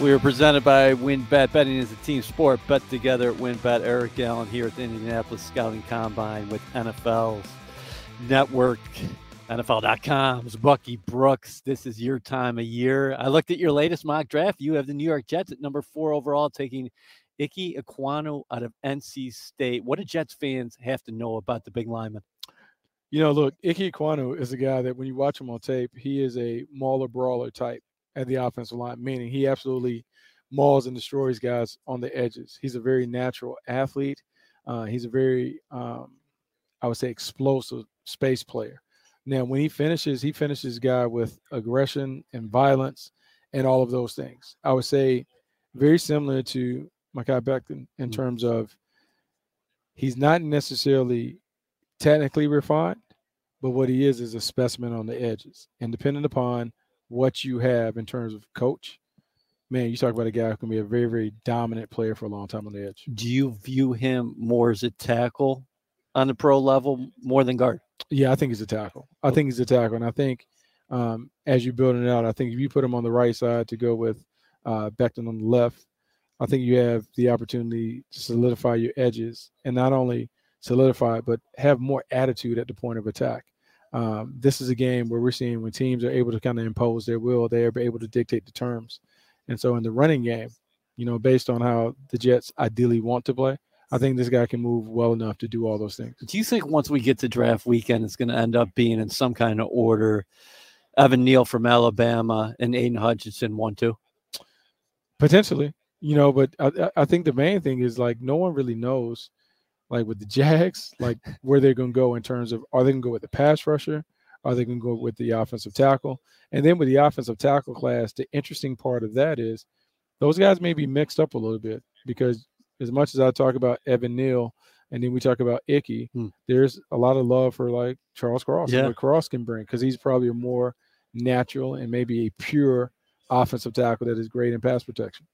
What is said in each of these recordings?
We are presented by WynnBET. Betting is a team sport. Bet together at WynnBET. Eric Allen here at the Indianapolis Scouting Combine with NFL's network, NFL.com's Bucky Brooks. This is your time of year. I looked at your latest mock draft. You have the New York Jets at number four overall, taking Ike Ekwonu out of NC State. What do Jets fans have to know about the big lineman? You know, look, Ike Ekwonu is a guy that when you watch him on tape, he is a mauler brawler type at the offensive line, meaning he absolutely mauls and destroys guys on the edges. He's a very natural athlete. Uh, he's a very, um, I would say, explosive space player. Now, when he finishes, he finishes guy with aggression and violence and all of those things. I would say very similar to Mekhi Becton in mm-hmm. terms of he's not necessarily technically refined, but what he is is a specimen on the edges. And depending upon what you have in terms of coach, man, you talk about a guy who can be a very, very dominant player for a long time on the edge. Do you view him more as a tackle on the pro level more than guard? Yeah, I think he's a tackle. I think he's a tackle. And I think um, as you're building it out, I think if you put him on the right side to go with uh, Becton on the left, I think you have the opportunity to solidify your edges and not only solidify, but have more attitude at the point of attack um, this is a game where we're seeing when teams are able to kind of impose their will, they are able to dictate the terms. And so in the running game, you know, based on how the Jets ideally want to play, I think this guy can move well enough to do all those things. Do you think once we get to draft weekend, it's going to end up being in some kind of order? Evan Neal from Alabama and Aidan Hutchinson, one, two? Potentially, you know, but I, I think the main thing is like no one really knows like with the Jags, like where they're going to go in terms of are they going to go with the pass rusher? Are they going to go with the offensive tackle? And then with the offensive tackle class, the interesting part of that is those guys may be mixed up a little bit because as much as I talk about Evan Neal and then we talk about Ickey, hmm. there's a lot of love for like Charles Cross yeah. and what Cross can bring because he's probably a more natural and maybe a pure offensive tackle that is great in pass protection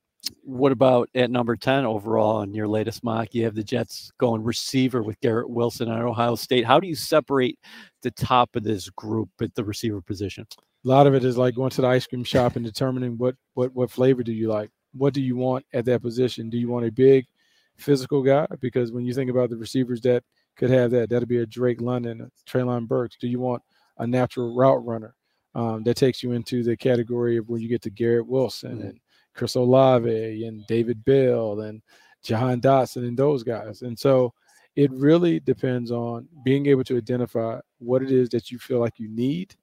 what about at number 10 overall in your latest mock? You have the Jets going receiver with Garrett Wilson at Ohio State. How do you separate the top of this group at the receiver position? A lot of it is like going to the ice cream shop and determining what what what flavor do you like? What do you want at that position? Do you want a big physical guy? Because when you think about the receivers that could have that, that'd be a Drake London, a Treylon Burks. Do you want a natural route runner? Um, that takes you into the category of when you get to Garrett Wilson mm-hmm. and Chris Olave and David Bell and Jahan Dotson and those guys. And so it really depends on being able to identify what it is that you feel like you need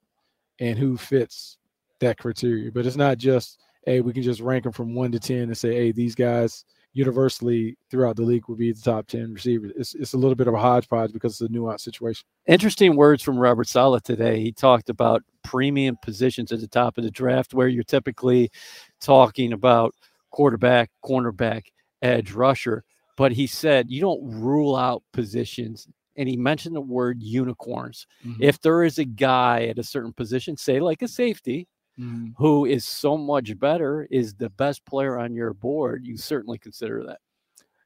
and who fits that criteria. But it's not just, hey, we can just rank them from one to 10 and say, hey, these guys universally throughout the league will be the top 10 receivers. It's, it's a little bit of a hodgepodge because it's a nuanced situation. Interesting words from Robert Saleh today. He talked about premium positions at the top of the draft where you're typically talking about quarterback, cornerback, edge rusher. But he said you don't rule out positions. And he mentioned the word unicorns. Mm-hmm. If there is a guy at a certain position, say like a safety, mm-hmm. who is so much better, is the best player on your board, you certainly consider that.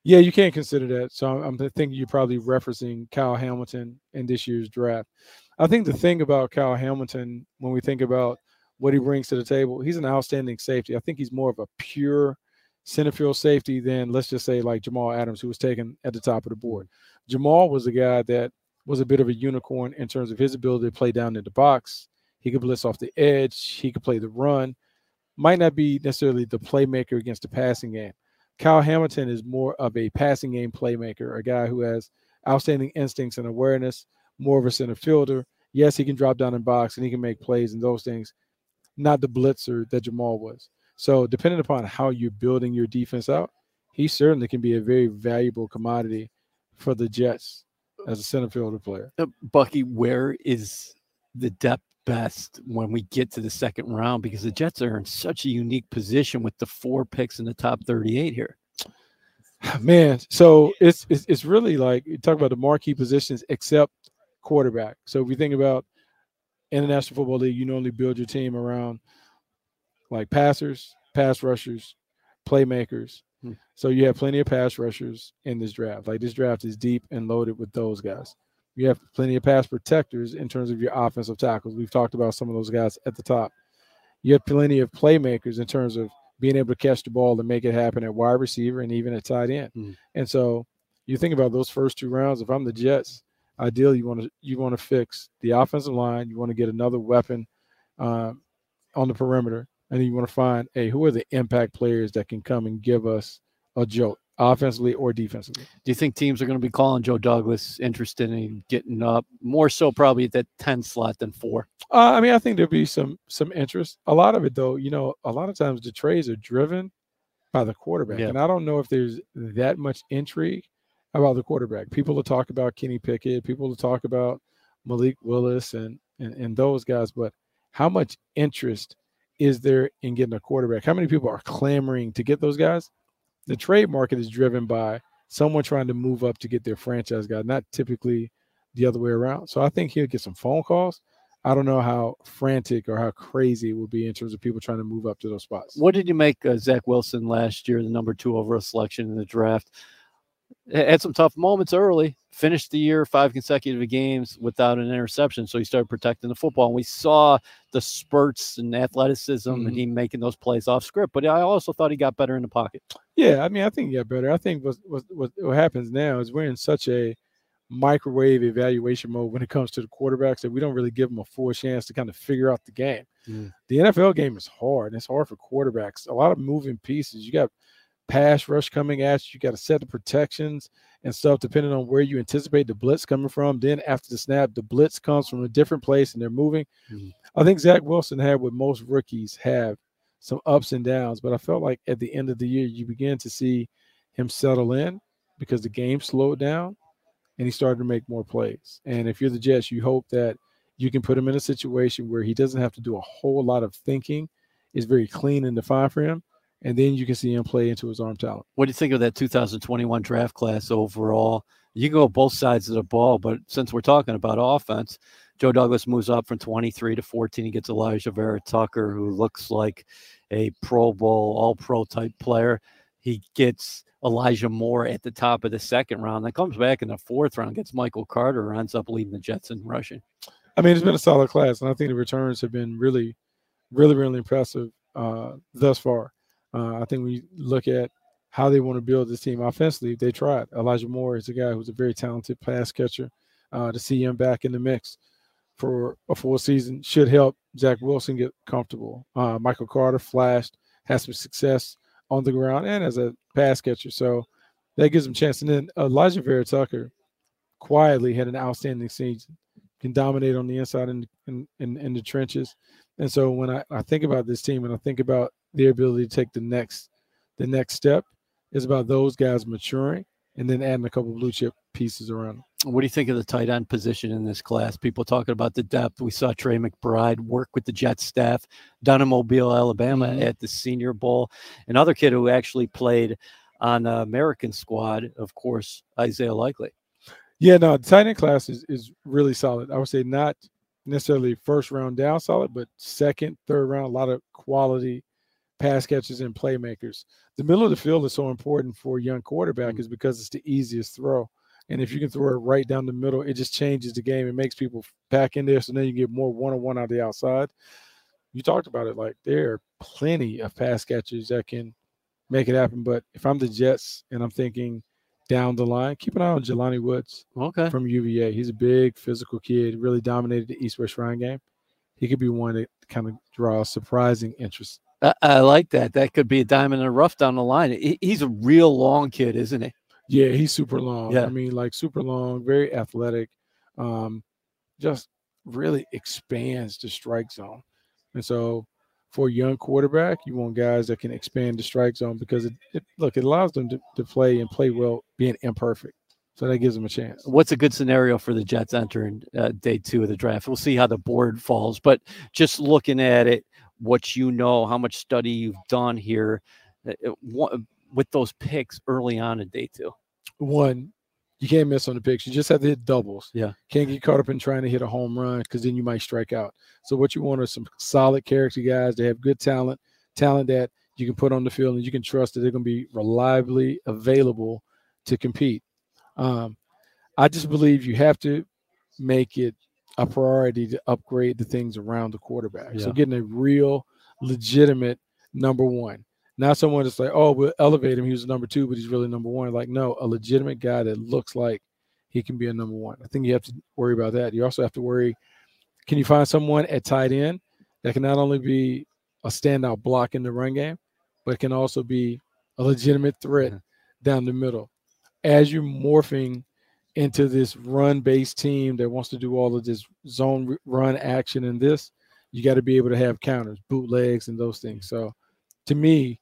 Yeah, you can't consider that. So I'm thinking you're probably referencing Kyle Hamilton in this year's draft. I think the thing about Kyle Hamilton, when we think about what he brings to the table, he's an outstanding safety. I think he's more of a pure center field safety than let's just say like Jamal Adams, who was taken at the top of the board. Jamal was a guy that was a bit of a unicorn in terms of his ability to play down in the box, he could blitz off the edge. He could play the run. Might not be necessarily the playmaker against the passing game. Kyle Hamilton is more of a passing game playmaker, a guy who has outstanding instincts and awareness, more of a center fielder. Yes, he can drop down in box and he can make plays and those things, not the blitzer that Jamal was. So, depending upon how you're building your defense out, he certainly can be a very valuable commodity for the Jets as a center fielder player. Uh, Bucky, where is the depth best when we get to the second round because the Jets are in such a unique position with the four picks in the top 38 here. Man, so it's it's, it's really like you talk about the marquee positions except quarterback. So if you think about International Football League, you normally build your team around like passers, pass rushers, playmakers. Hmm. So you have plenty of pass rushers in this draft. Like this draft is deep and loaded with those guys. You have plenty of pass protectors in terms of your offensive tackles. We've talked about some of those guys at the top. You have plenty of playmakers in terms of being able to catch the ball and make it happen at wide receiver and even at tight end. Mm. And so you think about those first two rounds. If I'm the Jets, ideally you want to you want to fix the offensive line. You want to get another weapon um, on the perimeter, and you want to find, hey, who are the impact players that can come and give us a jolt, offensively or defensively. Do you think teams are going to be calling Joe Douglas interested in getting up more so probably at that 10 slot than four? Uh, I mean, I think there'll be some some interest. A lot of it, though, you know, a lot of times the trades are driven by the quarterback, Yeah. and I don't know if there's that much intrigue about the quarterback. People will talk about Kenny Pickett, people will talk about Malik Willis, and and, and those guys, but how much interest is there in getting a quarterback? How many people are clamoring to get those guys? The trade market is driven by someone trying to move up to get their franchise guy, not typically the other way around. So I think he'll get some phone calls. I don't know how frantic or how crazy it will be in terms of people trying to move up to those spots. What did you make uh, Zach Wilson last year, the number two overall selection in the draft? Had some tough moments early. Finished the year five consecutive games without an interception, so he started protecting the football. And we saw the spurts and athleticism Mhm. and he making those plays off script. But I also thought he got better in the pocket. Yeah, I mean, I think he got better. I think what what what, what happens now is we're in such a microwave evaluation mode when it comes to the quarterbacks that we don't really give them a full chance to kind of figure out the game. Mm. The NFL game is hard, and it's hard for quarterbacks. A lot of moving pieces. You got pass rush coming at you. You got to set the protections and stuff depending on where you anticipate the blitz coming from. Then after the snap, the blitz comes from a different place and they're moving. Mhm. I think Zach Wilson had what most rookies have some ups and downs, but I felt like at the end of the year, you begin to see him settle in because the game slowed down and he started to make more plays. And if you're the Jets, you hope that you can put him in a situation where he doesn't have to do a whole lot of thinking. It's very clean and defined for him. And then you can see him play into his arm talent. What do you think of that 2021 draft class overall? You can go both sides of the ball, but since we're talking about offense, Joe Douglas moves up from 23 to 14. He gets Alijah Vera-Tucker, who looks like a Pro Bowl, all pro type player. He gets Elijah Moore at the top of the second round, then comes back in the fourth round, gets Michael Carter, ends up leading the Jets in rushing. I mean, it's been a solid class, and I think the returns have been really, really, really impressive uh, thus far. Uh, I think you look at how they want to build this team offensively, they tried. Elijah Moore is a guy who's a very talented pass catcher. Uh, to see him back in the mix for a full season should help Zach Wilson get comfortable. Uh, Michael Carter flashed, has some success on the ground and as a pass catcher, so that gives him a chance. And then Alijah Vera-Tucker quietly had an outstanding season can dominate on the inside and in, in, in the trenches. And so when I, I think about this team and I think about their ability to take the next the next step, it's about those guys maturing and then adding a couple blue chip pieces around them. What do you think of the tight end position in this class? People talking about the depth. We saw Trey McBride work with the Jets staff down in Mobile, Alabama Mhm. at the Senior Bowl. Another kid who actually played on the American squad, of course, Isaiah Likely. Yeah, no, the tight end class is, is really solid. I would say not necessarily first round down solid, but second, third round, a lot of quality pass catchers and playmakers. The middle of the field is so important for a young quarterback Mm. is because it's the easiest throw. And if you can throw it right down the middle, it just changes the game. It makes people back in there. So then you get more one on one out the outside. You talked about it like there are plenty of pass catchers that can make it happen. But if I'm the Jets and I'm thinking down the line, keep an eye on Jelani Woods Okay. from UVA. He's a big physical kid, really dominated the East West Shrine game. He could be one that kind of draws surprising interest. I, I like that. That could be a diamond in the rough down the line. He, he's a real long kid, isn't he? Yeah, he's super long. Yeah. I mean, like super long, very athletic. Um, just really expands the strike zone. And so for a young quarterback, you want guys that can expand the strike zone because it, it look, it allows them to, to play and play well being imperfect. So that gives them a chance. What's a good scenario for the Jets entering uh, day two of the draft? We'll see how the board falls, but just looking at it, what you know, how much study you've done here, uh, uh, with those picks early on in day two. one, you can't miss on the picks. You just have to hit doubles. Yeah. Can't get caught up in trying to hit a home run because then you might strike out. So what you want are some solid character guys. They have good talent, talent that you can put on the field and you can trust that they're going to be reliably available to compete. Um, I just believe you have to make it a priority to upgrade the things around the quarterback. So getting a real legitimate number one. Not someone that's like, oh, we'll elevate him. He was number two, but he's really number one. Like, no, a legitimate guy that looks like he can be a number one. I think you have to worry about that. You also have to worry can you find someone at tight end that can not only be a standout block in the run game, but can also be a legitimate threat mm-hmm. down the middle? As you're morphing into this run based team that wants to do all of this zone run action and this, you got to be able to have counters, bootlegs, and those things. So to me,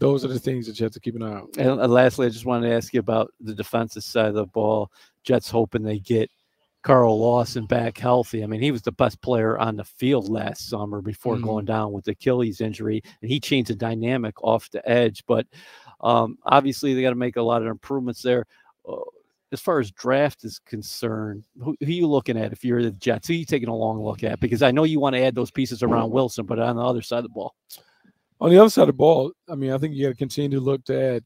those are the things that you have to keep an eye on. And lastly, I just wanted to ask you about the defensive side of the ball. Jets hoping they get Carl Lawson back healthy. I mean, he was the best player on the field last summer before mm-hmm. going down with the Achilles injury, and he changed the dynamic off the edge. But um, obviously, they got to make a lot of improvements there. Uh, as far as draft is concerned, who, who, are you looking at if you're the Jets? Who are you taking a long look at? Because I know you want to add those pieces around Wilson, but on the other side of the ball. On the other side of the ball, I mean, I think you got to continue to look to add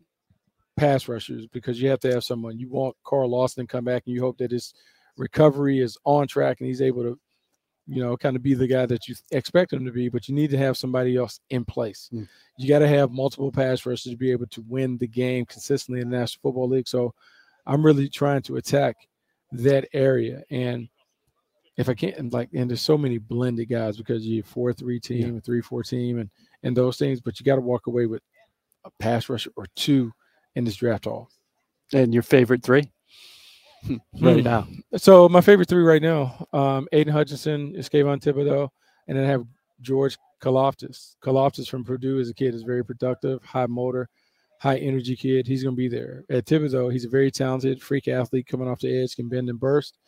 pass rushers because you have to have someone. You want Carl Lawson to come back, and you hope that his – recovery is on track and he's able to, you know, kind of be the guy that you expect him to be, but you need to have somebody else in place. Mm. You got to have multiple pass rushers to be able to win the game consistently in the National Football League. So I'm really trying to attack that area. And if I can't, like, and there's so many blended guys because you four three team, yeah. three four team, and and those things, but you got to walk away with a pass rusher or two in this draft hall. And your favorite three? right hmm. now. So my favorite three right now: um, Aidan Hutchinson, Kayvon Thibodeaux, and then I have George Karlaftis. Karlaftis from Purdue as a kid is very productive, high motor, high energy kid. He's going to be there. At Thibodeaux, he's a very talented freak athlete coming off the edge, can bend and burst.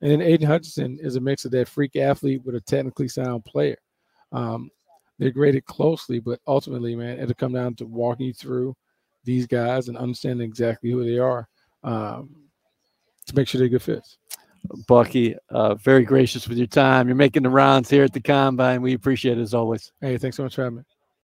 And then Aidan Hutchinson is a mix of that freak athlete with a technically sound player. Um, they're graded closely, but ultimately, man, it'll come down to walking you through these guys and understanding exactly who they are. Um, to make sure they're good fits. Bucky, uh, very gracious with your time. You're making the rounds here at the combine. We appreciate it as always. Hey, thanks so much for having me.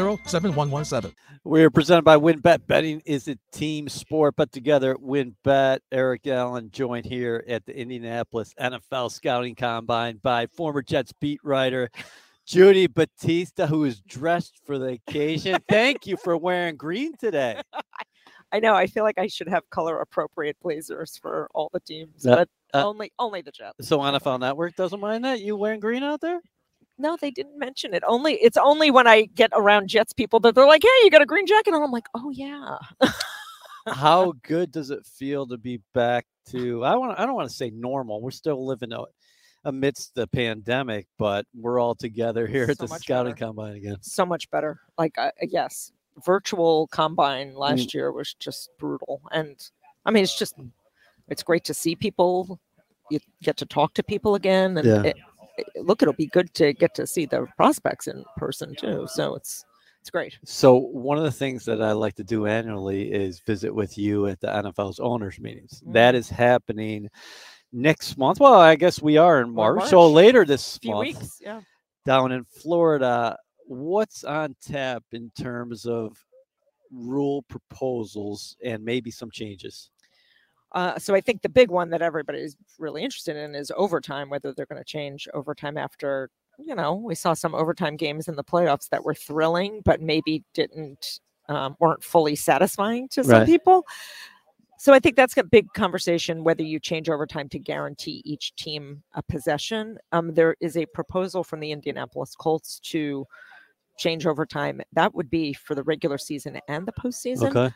7117. We're presented by WynnBET. Betting is a team sport, but together, WynnBET. Eric Allen joined here at the Indianapolis NFL Scouting Combine by former Jets beat writer Judy Battista, who is dressed for the occasion. Thank you for wearing green today. I know. I feel like I should have color appropriate blazers for all the teams, uh, but uh, only only the Jets. So NFL Network doesn't mind that you wearing green out there. No, they didn't mention it. Only it's only when I get around Jets people that they're like, "Hey, you got a green jacket?" And I'm like, "Oh yeah." How good does it feel to be back to? I want. I don't want to say normal. We're still living amidst the pandemic, but we're all together here so at the scouting better. combine again. So much better. Like uh, yes, virtual combine last mm. year was just brutal, and I mean it's just it's great to see people. You get to talk to people again, and yeah. it, look, it'll be good to get to see the prospects in person too. So it's it's great. So one of the things that I like to do annually is visit with you at the NFL's owners meetings. Mm-hmm. That is happening next month. Well, I guess we are in March, March. so later this month, weeks, yeah. down in Florida. What's on tap in terms of rule proposals and maybe some changes? Uh, so I think the big one that everybody's really interested in is overtime, whether they're going to change overtime after, you know, we saw some overtime games in the playoffs that were thrilling, but maybe didn't, um, weren't fully satisfying to some right. people. So I think that's a big conversation whether you change overtime to guarantee each team a possession. Um, there is a proposal from the Indianapolis Colts to change overtime. That would be for the regular season and the postseason. Okay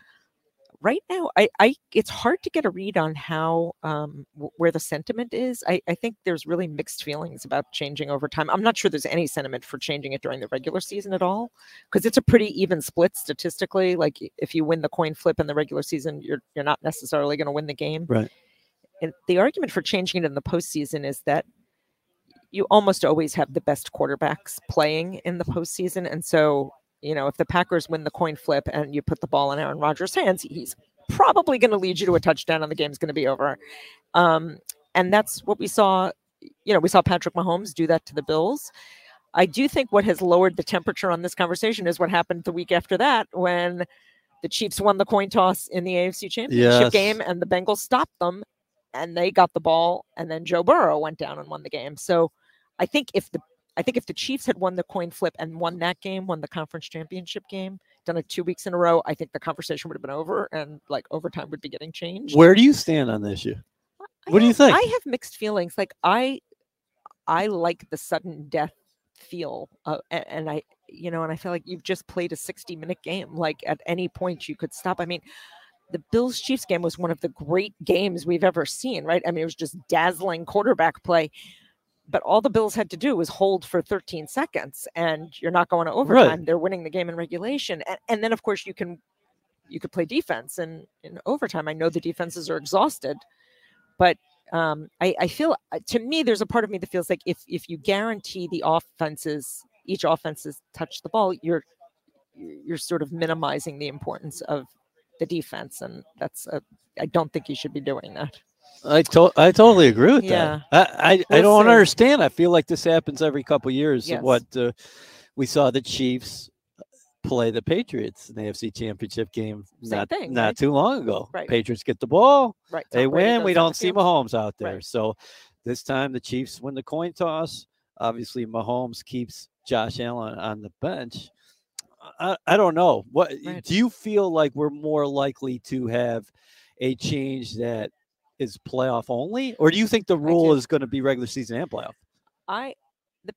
right now I, I it's hard to get a read on how um, w- where the sentiment is. I, I think there's really mixed feelings about changing over time. I'm not sure there's any sentiment for changing it during the regular season at all because it's a pretty even split statistically. Like if you win the coin flip in the regular season you're you're not necessarily going to win the game. Right. And the argument for changing it in the postseason is that you almost always have the best quarterbacks playing in the postseason. And so you know, if the Packers win the coin flip and you put the ball in Aaron Rodgers' hands, he's probably going to lead you to a touchdown and the game's going to be over. Um, and that's what we saw. You know, we saw Patrick Mahomes do that to the Bills. I do think what has lowered the temperature on this conversation is what happened the week after that when the Chiefs won the coin toss in the AFC Championship Yes. game and the Bengals stopped them and they got the ball and then Joe Burrow went down and won the game. So I think if the I think if the Chiefs had won the coin flip and won that game, won the conference championship game, done it two weeks in a row, I think the conversation would have been over and like overtime would be getting changed. Where do you stand on this issue? I what do you think? I have mixed feelings. Like I, I like the sudden death feel, uh, a- and I, you know, and I feel like you've just played a sixty-minute game. Like at any point you could stop. I mean, the Bills Chiefs game was one of the great games we've ever seen. Right? I mean, it was just dazzling quarterback play. But all the Bills had to do was hold for 13 seconds, and you're not going to overtime. They're winning the game in regulation, and, and then of course you can you could play defense and in overtime. I know the defenses are exhausted, but um, I, I feel uh, to me there's a part of me that feels like if if you guarantee the offenses each offenses touch the ball, you're you're sort of minimizing the importance of the defense, and that's a, I don't think you should be doing that. I to- I totally agree with Yeah. that. I I, I don't understand. I feel like this happens every couple years. Yes. What uh, we saw the Chiefs play the Patriots in the AFC Championship game Same not thing, not right? too long ago. Right. Patriots get the ball, Right? they win. We don't see. Mahomes out there. Right. So this time the Chiefs win the coin toss. Obviously, Mahomes keeps Josh Allen on the bench. I, I don't know. What do you feel like we're more likely to have a change that is playoff only, or do you think the rule is going to be regular season and playoff? I the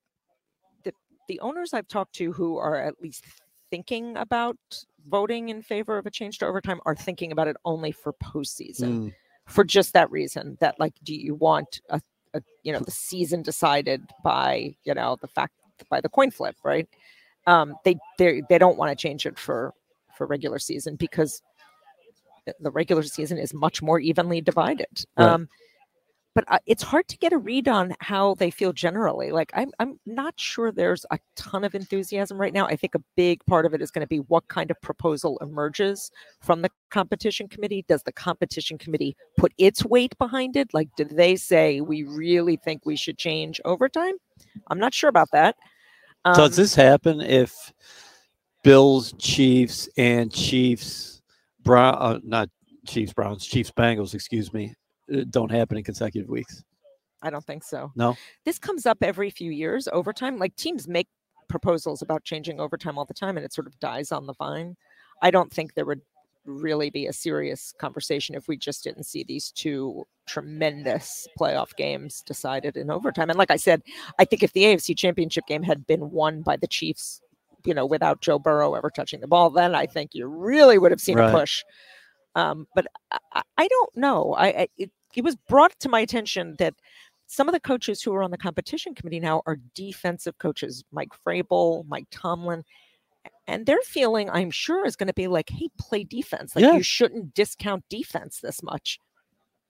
the the owners I've talked to who are at least thinking about voting in favor of a change to overtime are thinking about it only for postseason. Mm, for just that reason that like do you want a, a you know the season decided by you know the fact by the coin flip right um they they they don't want to change it for for regular season because the- regular season is much more evenly divided. Right. um but uh, it's hard to get a read on how they feel generally. Like I'm, I'm not sure there's a ton of enthusiasm right now. I think a big part of it is going to be what kind of proposal emerges from the competition committee. Does the competition committee put its weight behind it? Like do they say we really think we should change overtime? I'm not sure about that. Um, Does this happen if Bills, Chiefs, and Chiefs, Brown, uh, not Chiefs, Browns, Chiefs, Bengals, excuse me, uh, don't happen in consecutive weeks? i don't think so No? this comes up every few years overtime like teams make proposals about changing overtime all the time and it sort of dies on the vine i don't think there would really be a serious conversation if we just didn't see these two tremendous playoff games decided in overtime and like i said i think if the afc championship game had been won by the chiefs you know without joe burrow ever touching the ball then i think you really would have seen Right. a push um, but I, I- don't know i, I it, it was brought to my attention that some of the coaches who are on the competition committee now are defensive coaches, Mike Vrabel, Mike Tomlin, and their feeling, I'm sure, is going to be like, "Hey, play defense. Like Yeah. you shouldn't discount defense this much."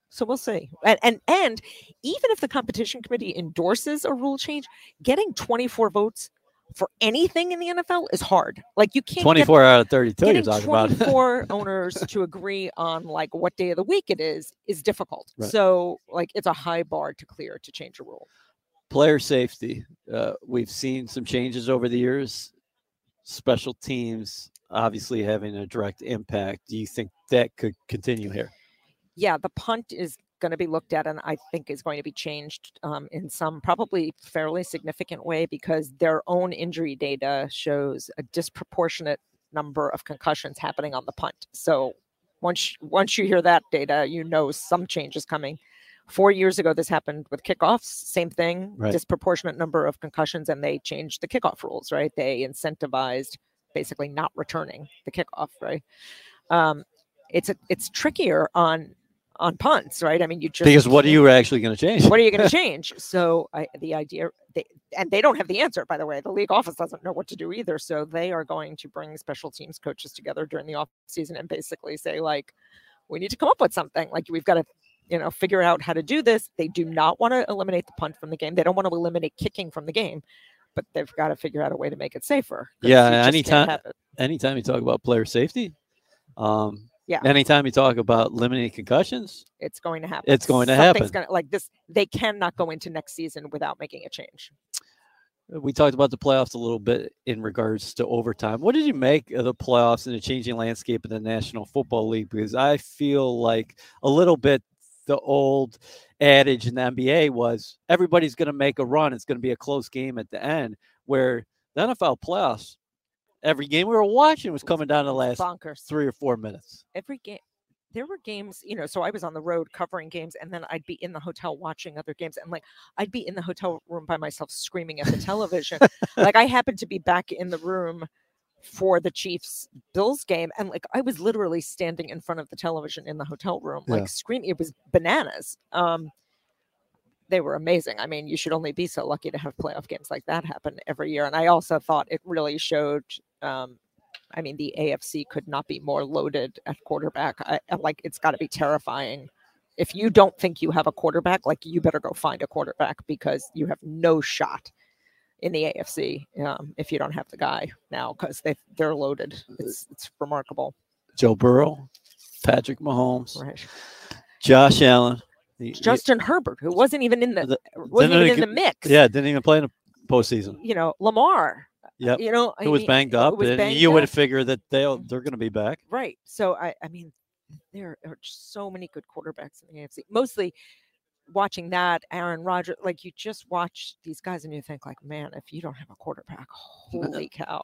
So we'll see. And, and and even if the competition committee endorses a rule change, getting 24 votes for anything in the NFL is hard. Like you can't get 24 out of 32 you're talking about. 24 owners to agree on like what day of the week it is is difficult. Right. So like it's a high bar to clear to change a rule. Player safety. Uh, we've seen some changes over the years. Special teams obviously having a direct impact. Do you think that could continue here? Yeah, the punt is going to be looked at and I think is going to be changed um, in some probably fairly significant way because their own injury data shows a disproportionate number of concussions happening on the punt. So once once you hear that data, you know some change is coming. Four years ago, this happened with kickoffs. Same thing, Right. disproportionate number of concussions, and they changed the kickoff rules. Right, they incentivized basically not returning the kickoff. Right, um, it's a, it's trickier on on punts. Right, I mean you just Because what are you actually going to change? what are you going to change? So I, the idea, they, and they don't have the answer, by the way. The league office doesn't know what to do either. So they are going to bring special teams coaches together during the off season and basically say, like, we need to come up with something. Like we've got to, you know, figure out how to do this. They do not want to eliminate the punt from the game. They don't want to eliminate kicking from the game, but they've got to figure out a way to make it safer. Yeah, you just can't anytime- Anytime you talk about player safety, um, Yeah. Anytime you talk about limiting concussions, it's going to happen. It's going to Something's happen. Gonna, like this, they cannot go into next season without making a change. we talked about the playoffs a little bit in regards to overtime. What did you make of the playoffs and the changing landscape of the National Football League? Because I feel like a little bit the old adage in the NBA was everybody's going to make a run. It's going to be a close game at the end. Where the NFL playoffs, every game we were watching was coming down to the last Bonkers. three or four minutes. every game there were games you know so i was on the road covering games and then i'd be in the hotel watching other games and like i'd be in the hotel room by myself screaming at the television like i happened to be back in the room for the chiefs bills game and like i was literally standing in front of the television in the hotel room like screaming it was bananas um they were amazing. I mean, you should only be so lucky to have playoff games like that happen every year. And I also thought it really showed um, I mean, the AFC could not be more loaded at quarterback. I, like it's got to be terrifying. If you don't think you have a quarterback, like you better go find a quarterback because you have no shot in the AFC um, if you don't have the guy now because they they're loaded. It's it's remarkable, Joe Burrow, Patrick Mahomes, right? Josh Allen. the- the- Justin Herbert, who wasn't even in the The- wasn't even in the mix. yeah, didn't even play in the postseason. you know Lamar. Yep. You know, I Who was mean, banged up, was and banged you would figure that they'll they're going to be back. Right. So I, I mean, there are so many good quarterbacks in the AFC. Mostly watching that, Aaron Rodgers, like you just watch these guys and you think like, man, if you don't have a quarterback, holy cow.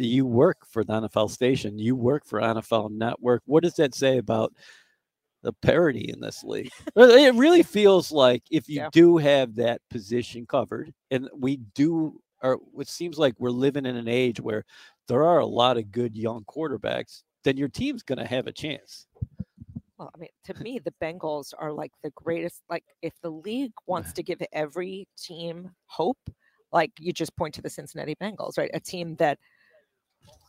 You work for the NFL station. You work for NFL Network. What does that say about the parity in this league? It really feels like if you Yeah. do have that position covered, and we do, or it seems like we're living in an age where there are a lot of good young quarterbacks, then your team's going to have a chance. Well, I mean, to me, the Bengals are like the greatest. Like, if the league wants to give every team hope, like you just point to the Cincinnati Bengals, right? A team that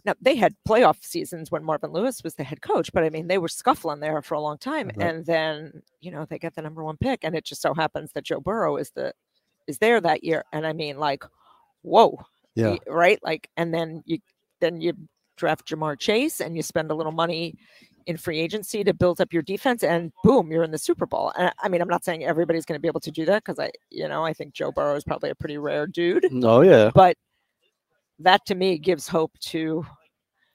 now they had playoff seasons when Marvin Lewis was the head coach, but I mean, they were scuffling there for a long time, Right. and then you know they get the number one pick, and it just so happens that Joe Burrow is the is there that year, and I mean, like, whoa, yeah, right? Like, and then you then you draft Ja'Marr Chase and you spend a little money in free agency to build up your defense, and boom, you're in the Super Bowl. And I mean, I'm not saying everybody's going to be able to do that because I, you know, I think Joe Burrow is probably a pretty rare dude, mm, Oh yeah. but that to me gives hope to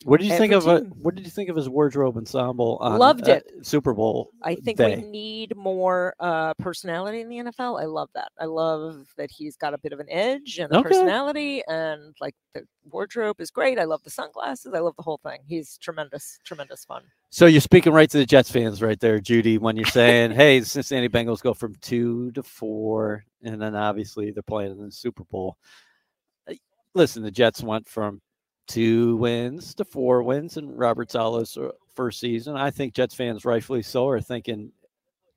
What did you think of? Uh, team. what did you think of his wardrobe ensemble? On, Loved uh, it. Super Bowl. I think day. we need more uh, personality in the NFL. I love that. I love that he's got a bit of an edge and a Okay. personality, and like the wardrobe is great. I love the sunglasses. I love the whole thing. He's tremendous, tremendous fun. So you're speaking right to the Jets fans right there, Judy, when you're saying, hey, the Cincinnati Bengals go from two to four, and then obviously they're playing in the Super Bowl. Listen, the Jets went from two wins to four wins in Robert Saleh's uh, first season. I think Jets fans, rightfully so, are thinking,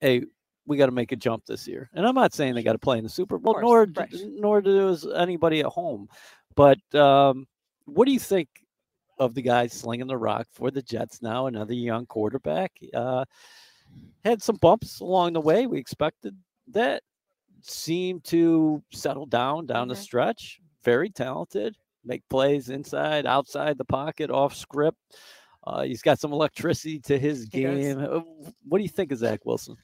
hey, we got to make a jump this year. And I'm not saying they got to play in the Super Bowl, course, nor d- nor does anybody at home. But um, what do you think of the guy slinging the rock for the Jets now? Another young quarterback. Uh, had some bumps along the way. We expected that. Seemed to settle down down the Mhm. stretch. Very talented. Make plays inside, outside the pocket, off script. Uh, he's got some electricity to his game. Uh, What do you think of Zach Wilson?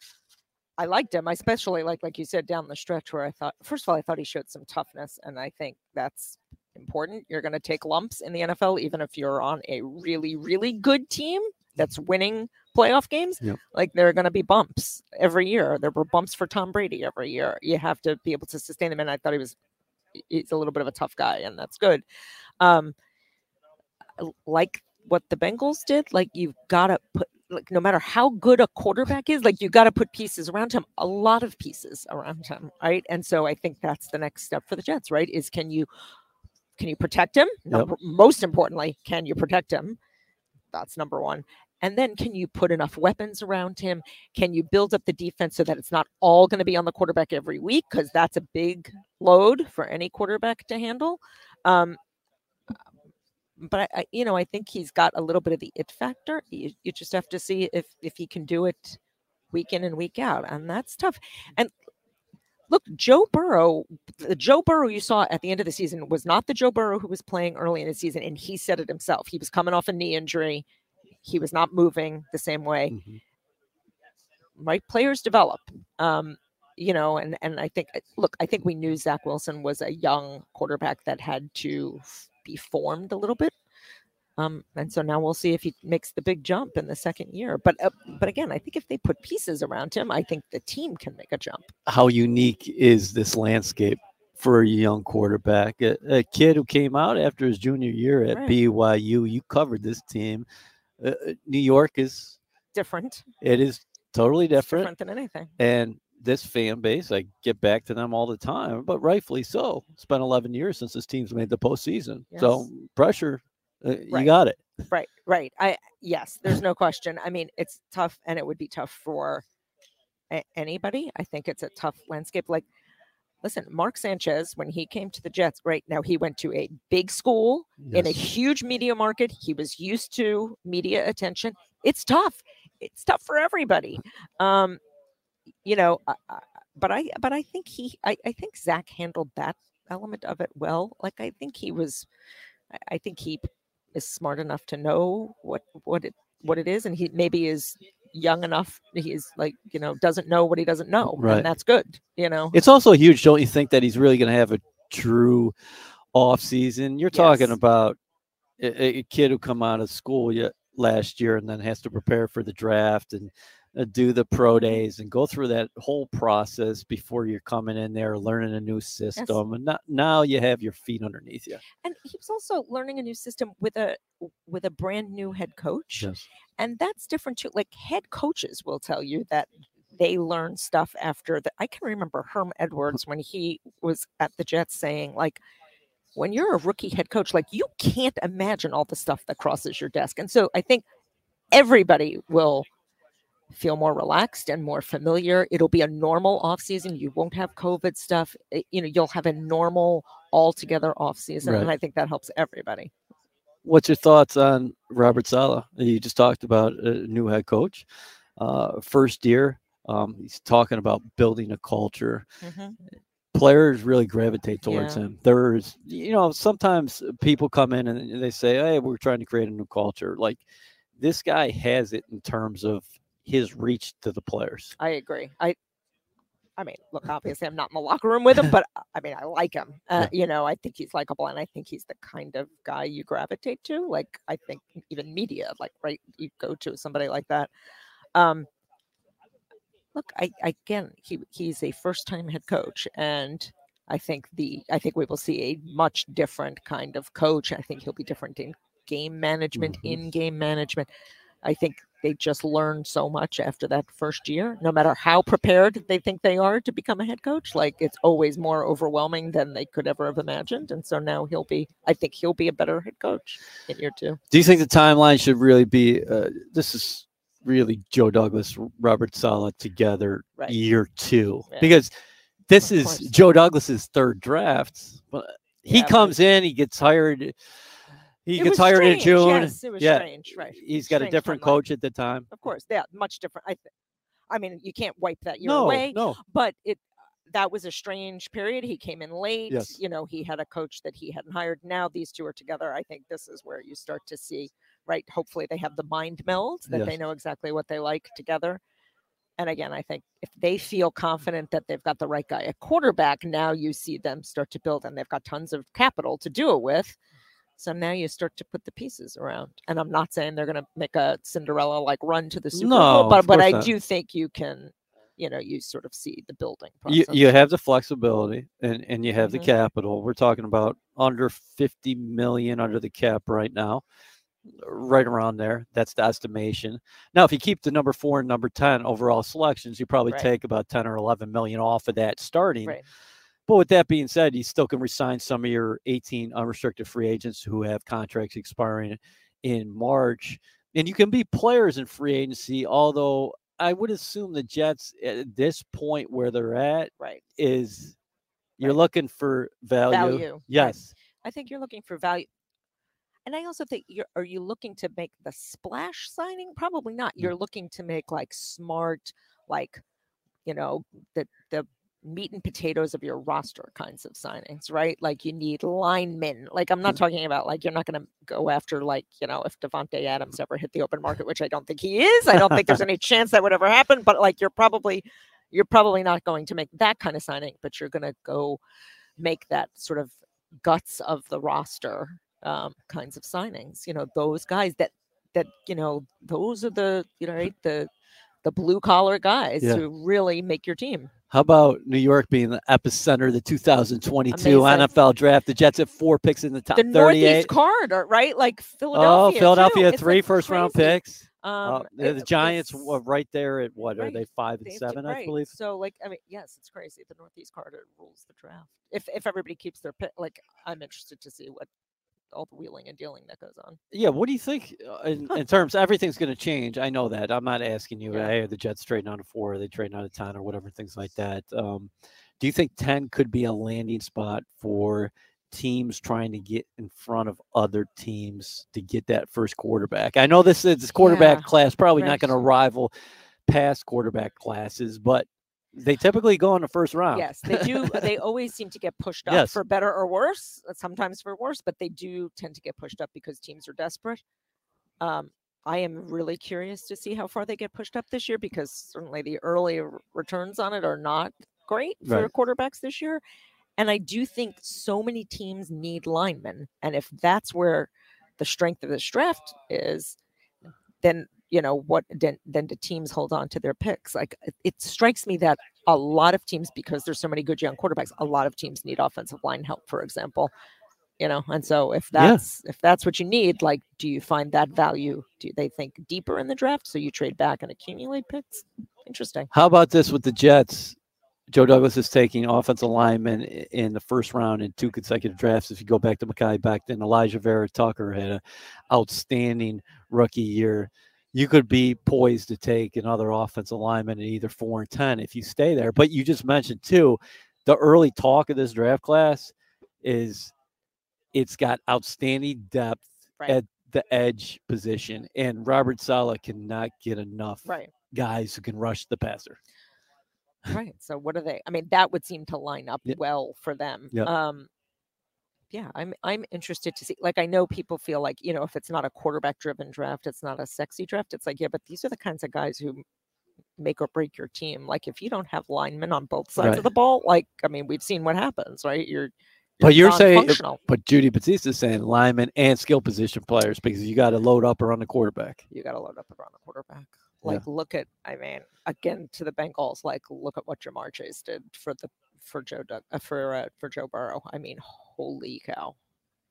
I liked him. I especially like, like you said, down the stretch where I thought, first of all, I thought he showed some toughness, and I think that's important. You're going to take lumps in the NFL, even if you're on a really, really good team that's winning playoff games. Yep. Like there are going to be bumps every year. There were bumps for Tom Brady every year. You have to be able to sustain them. And I thought he was, he's a little bit of a tough guy, and that's good. Um, like what the Bengals did, like you've got to put like no matter how good a quarterback is, like you got to put pieces around him, a lot of pieces around him, right? And so I think that's the next step for the Jets, right? Is can you can you protect him? Number, Most importantly, can you protect him? That's number one. And then can you put enough weapons around him? Can you build up the defense so that it's not all going to be on the quarterback every week? Because that's a big load for any quarterback to handle. Um, but I, I, you know, I think he's got a little bit of the it factor. You, you just have to see if if he can do it week in and week out, and that's tough. And look, Joe Burrow, the Joe Burrow you saw at the end of the season was not the Joe Burrow who was playing early in the season, and he said it himself. He was coming off a knee injury. He was not moving the same way. Mhm. Right, players develop. Um, you know, and and I think look, I think we knew Zach Wilson was a young quarterback that had to be formed a little bit. Um, and so now we'll see if he makes the big jump in the second year. But uh, but again, I think if they put pieces around him, I think the team can make a jump. How unique is this landscape for a young quarterback? A, a kid who came out after his junior year at Right. BYU. You covered this team. Uh, uh, New York is Different, it is totally different. different than anything. and this fan base, I get back to them all the time, but rightfully so. It's been 11 years since this team's made the postseason, so pressure, uh, you got it. Right, right. I yes, there's no question. I mean, it's tough, and it would be tough for a- anybody. I think it's a tough landscape. Like, listen, Mark Sanchez, when he came to the Jets, right now he went to a big school in a huge media market. He was used to media attention. It's tough. It's tough for everybody. Um, you know, I- I- but I but I think he I, I think Zach handled that element of it well. Like I think he was I- I think he is smart enough to know what what it what it is and he maybe is young enough he's like you know doesn't know what he doesn't know Right. and that's good you know It's also huge, don't you think, that he's really going to have a true off season? You're talking about a, a kid who come out of school yet last year and then has to prepare for the draft and Uh, do the pro days and go through that whole process before you're coming in there learning a new system and not, now you have your feet underneath you and he was also learning a new system with a with a brand new head coach yes. and that's different too like head coaches will tell you that they learn stuff after that i can remember herm edwards when he was at the jets saying like when you're a rookie head coach like you can't imagine all the stuff that crosses your desk. And so i think everybody will feel more relaxed and more familiar it'll be a normal off season you won't have covid stuff eh, you know you'll have a normal altogether off season and i think that helps everybody What's your thoughts on Robert Saleh? You just talked about a new head coach, uh, first year. Um, he's talking about building a culture. Players really gravitate towards Yeah. him. There's, you know, sometimes people come in and they say, "Hey, we're trying to create a new culture." Like this guy has it in terms of his reach to the players. I agree. I I mean, look, obviously I'm not in the locker room with him, but uh, I mean, I like him. Uh, You know, I think he's likable and I think he's the kind of guy you gravitate to. Like I think even media, like right, you go to somebody like that. Um look, I, I again he he's a first time head coach and I think the I think we will see a much different kind of coach. I think he'll be different in game management, Mhm. in game management. I think they just learned so much after that first year. No matter how prepared they think they are to become a head coach, like it's always more overwhelming than they could ever have imagined. And so now he'll be, I think he'll be a better head coach in year two. Do you think the timeline should really be? Uh, this is really Joe Douglas, Robert Saleh together, Right. year two, Yeah. because this Of is course. Joe Douglas's third draft. But he Yeah, comes in, he gets hired. He It gets hired in June. Yes, it was yeah, strange, right? He's got a different timeline. coach at the time. Of course, yeah, much different. I, th- I mean, you can't wipe that year no, away. no, but it that was a strange period. He came in late. Yes. You know, he had a coach that he hadn't hired. Now these two are together. I think this is where you start to see, right? Hopefully they have the mind meld that they know exactly what they like together. And again, I think if they feel confident that they've got the right guy at quarterback, now you see them start to build and they've got tons of capital to do it with. So now you start to put the pieces around. And I'm not saying they're going to make a Cinderella like run to the Super No, Bowl, but but I not. do think you can, you know, you sort of see the building you, process. you have the flexibility and, and you have the Mhm. capital. We're talking about under 50 million under the cap right now, right around there. That's the estimation. Now, if you keep the number four and number 10 overall selections, you probably Right. take about 10 or 11 million off of that starting. Right. But with that being said, you still can resign some of your 18 unrestricted free agents who have contracts expiring in March. And you can be players in free agency, although I would assume the Jets at this point where they're at Right. is you're Right. looking for value. Value. Yes. I think you're looking for value. And I also think you're are you looking to make the splash signing? Probably not. Mm. You're looking to make like smart, like, you know, the the meat and potatoes of your roster kinds of signings, right? Like you need linemen. Like I'm not Mm. talking about like you're not going to go after like, you know, if Davante Adams ever hit the open market, which I don't think he is. I don't think there's any chance that would ever happen, but like you're probably you're probably not going to make that kind of signing, but you're going to go make that sort of guts of the roster um, kinds of signings. You know, those guys that that you know, those are the you know right the the blue collar guys Yeah. who really make your team. How about New York being the epicenter of the 2022 Amazing. NFL draft? The Jets have four picks in the top The 38. Northeast corridor, right? Like Philadelphia. Oh, Philadelphia. Too. Three like, first round picks. Um, Uh, the, Giants were right there at what are they five and They've seven, I believe. So, like, I mean, yes, it's crazy. The Northeast corridor rules the draft. If if everybody keeps their pick, like, I'm interested to see what all the wheeling and dealing that goes on. Yeah, what do you think uh, in, in terms? Everything's going to change. I know that. I'm not asking you. Yeah. Hey, are the Jets trading out of four? Are they trading out of ten or whatever? Things like that. Um, do you think ten could be a landing spot for teams trying to get in front of other teams to get that first quarterback? I know this is this quarterback Yeah, class probably not going to rival past quarterback classes, but they typically go in the first round. Yes, they do. they always seem to get pushed up Yes. for better or worse. uh, Sometimes for worse, but they do tend to get pushed up because teams are desperate. Um, I am really curious to see how far they get pushed up this year because certainly the early returns on it are not great for Right. quarterbacks this year. And I do think so many teams need linemen, and if that's where the strength of this draft is, then you know what then then do teams hold on to their picks like it, it strikes me that a lot of teams because there's so many good young quarterbacks a lot of teams need offensive line help for example you know and so if Yeah. that's if that's what you need like do you find that value do they think deeper in the draft so you trade back and accumulate picks interesting How about this with the Jets? Joe Douglas is taking offensive linemen in the first round in two consecutive drafts. If you go back to Mekhi Becton, Elijah Vera Tucker had an outstanding rookie year. You could be poised to take another offensive lineman in either four and ten if you stay there. But you just mentioned too, the early talk of this draft class is it's got outstanding depth Right. at the edge position, and Robert Saleh cannot get enough right guys who can rush the passer. right so what are they i mean that would seem to line up Yeah. well for them Yeah. um yeah i'm i'm interested to see like i know people feel like you know if it's not a quarterback driven draft it's not a sexy draft it's like yeah but these are the kinds of guys who make or break your team like if you don't have linemen on both sides Right. of the ball like i mean we've seen what happens right you're But you're saying, uh, but Judy Battista is saying linemen and skill position players because you got to load up around the quarterback. you got to load up around the quarterback. Yeah. Like, look at, I mean, again to the Bengals. Like, look at what Ja'Marr Chase did for the for Joe Doug, uh, for uh, for Joe Burrow. I mean, holy cow!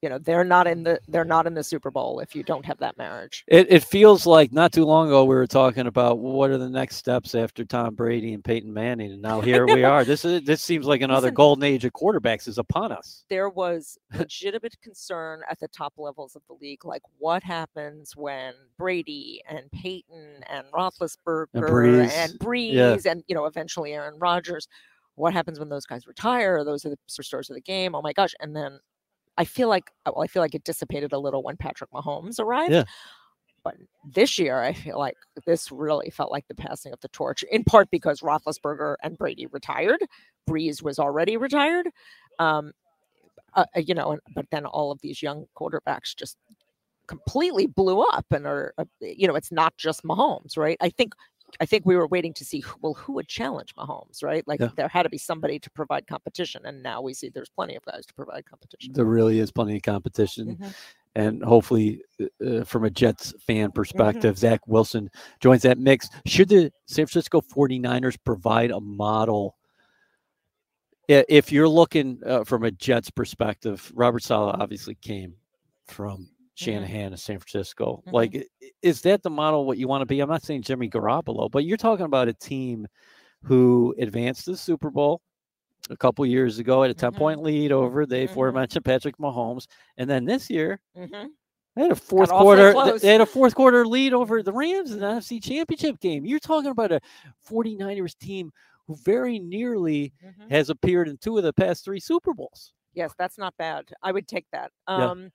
You know, they're not in the they're not in the Super Bowl if you don't have that marriage. It, it feels like not too long ago we were talking about what are the next steps after Tom Brady and Peyton Manning, and now here we are. This is this seems like another Listen. golden age of quarterbacks is upon us. There was legitimate concern at the top levels of the league, like what happens when Brady and Peyton and Roethlisberger Brees. and Brees Yeah. and you know eventually Aaron Rodgers. What happens when those guys retire? Are those are the superstars of the game. Oh my gosh! And then I feel like uh, well, I feel like it dissipated a little when Patrick Mahomes arrived. Yeah. But this year, I feel like this really felt like the passing of the torch, in part because Roethlisberger and Brady retired. Brees was already retired. Um, uh, uh, you know, and, but then all of these young quarterbacks just completely blew up and are, uh, you know, it's not just Mahomes, right? I think, I think we were waiting to see, who- well, who would challenge Mahomes, right? Like Yeah. there had to be somebody to provide competition, and now we see there's plenty of guys to provide competition. There really is plenty of competition, Mhm. and hopefully, uh, uh, from a Jets fan perspective, Zach Wilson joins that mix. Should the San Francisco 49ers provide a model? If you're looking uh, from a Jets perspective, Robert Saleh obviously came from Shanahan of San Francisco. Mhm. Like, is that the model what you want to be? I'm not saying Jimmy Garoppolo, but you're talking about a team who advanced to the Super Bowl a couple years ago at a 10 Mhm. point lead over the Mhm. aforementioned Patrick Mahomes. And then this year, Mhm. they had a fourth awfully quarter. They had a fourth quarter lead over the Rams in the NFC Championship game. You're talking about a 49ers team who very nearly has appeared in two of the past three Super Bowls. Yes, that's not bad. I would take that. Um, yeah.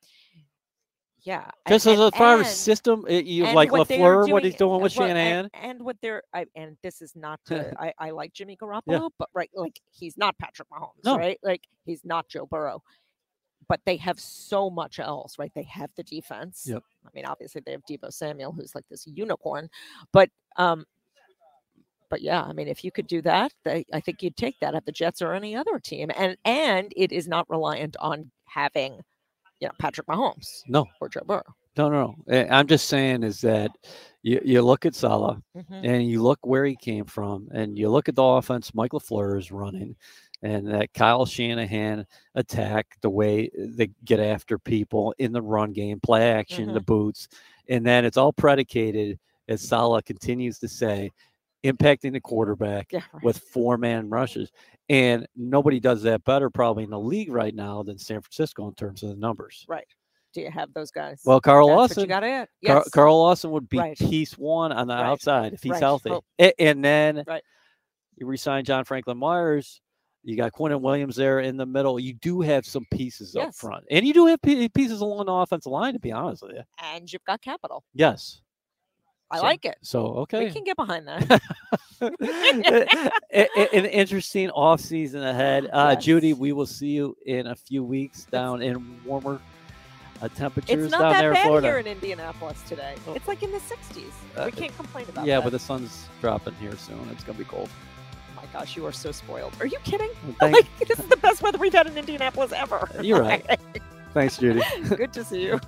A- Just as and- far as and- system, you like what LaFleur, what he's doing with well, and- Shanahan. and, what they're I, and this is not to, I, I like Jimmy Garoppolo, but right, like he's not Patrick Mahomes, No. right? Like he's not Joe Burrow. But they have so much else, right? They have the defense. Yep. I mean, obviously they have Deebo Samuel, who's like this unicorn, but um, but yeah, I mean, if you could do that, they, I think you'd take that at the Jets or any other team, and and it is not reliant on having, you know, Patrick Mahomes No, or Joe Burrow. no, no. no. I'm just saying is that you, you look at Saleh Mhm. and you look where he came from, and you look at the offense Michael LaFleur is running, and that Kyle Shanahan attack, the way they get after people in the run game, play action, the boots, and then it's all predicated, as Saleh continues to say, impacting the quarterback Yeah, right. with four man rushes. And nobody does that better probably in the league right now than San Francisco in terms of the numbers. Right. Do you have those guys? Well, Carl That's Lawson, you got it. Yes. Carl Lawson would be Right. piece one on the Right. outside if he's healthy. A- and then Right. you resign John Franklin Myers. You got Quinnen Williams there in the middle. You do have some pieces up front, and you do have pieces along the offensive line. To be honest with you, and you've got capital. yes. I So- like it. So okay, We can get behind that. An interesting off season ahead. Uh, Judy, we will see you in a few weeks down in warmer uh, temperatures it's not down that there in bad Florida. here in Indianapolis today. Oh. It's like in the 60s. Uh, we can't complain about yeah, that. Yeah, but the sun's dropping here soon. It's gonna be cold. oh my gosh, you are so spoiled. Are you kidding? Like, this is the best weather we've had in Indianapolis ever. You're right. Thanks, Judy. Good to see you.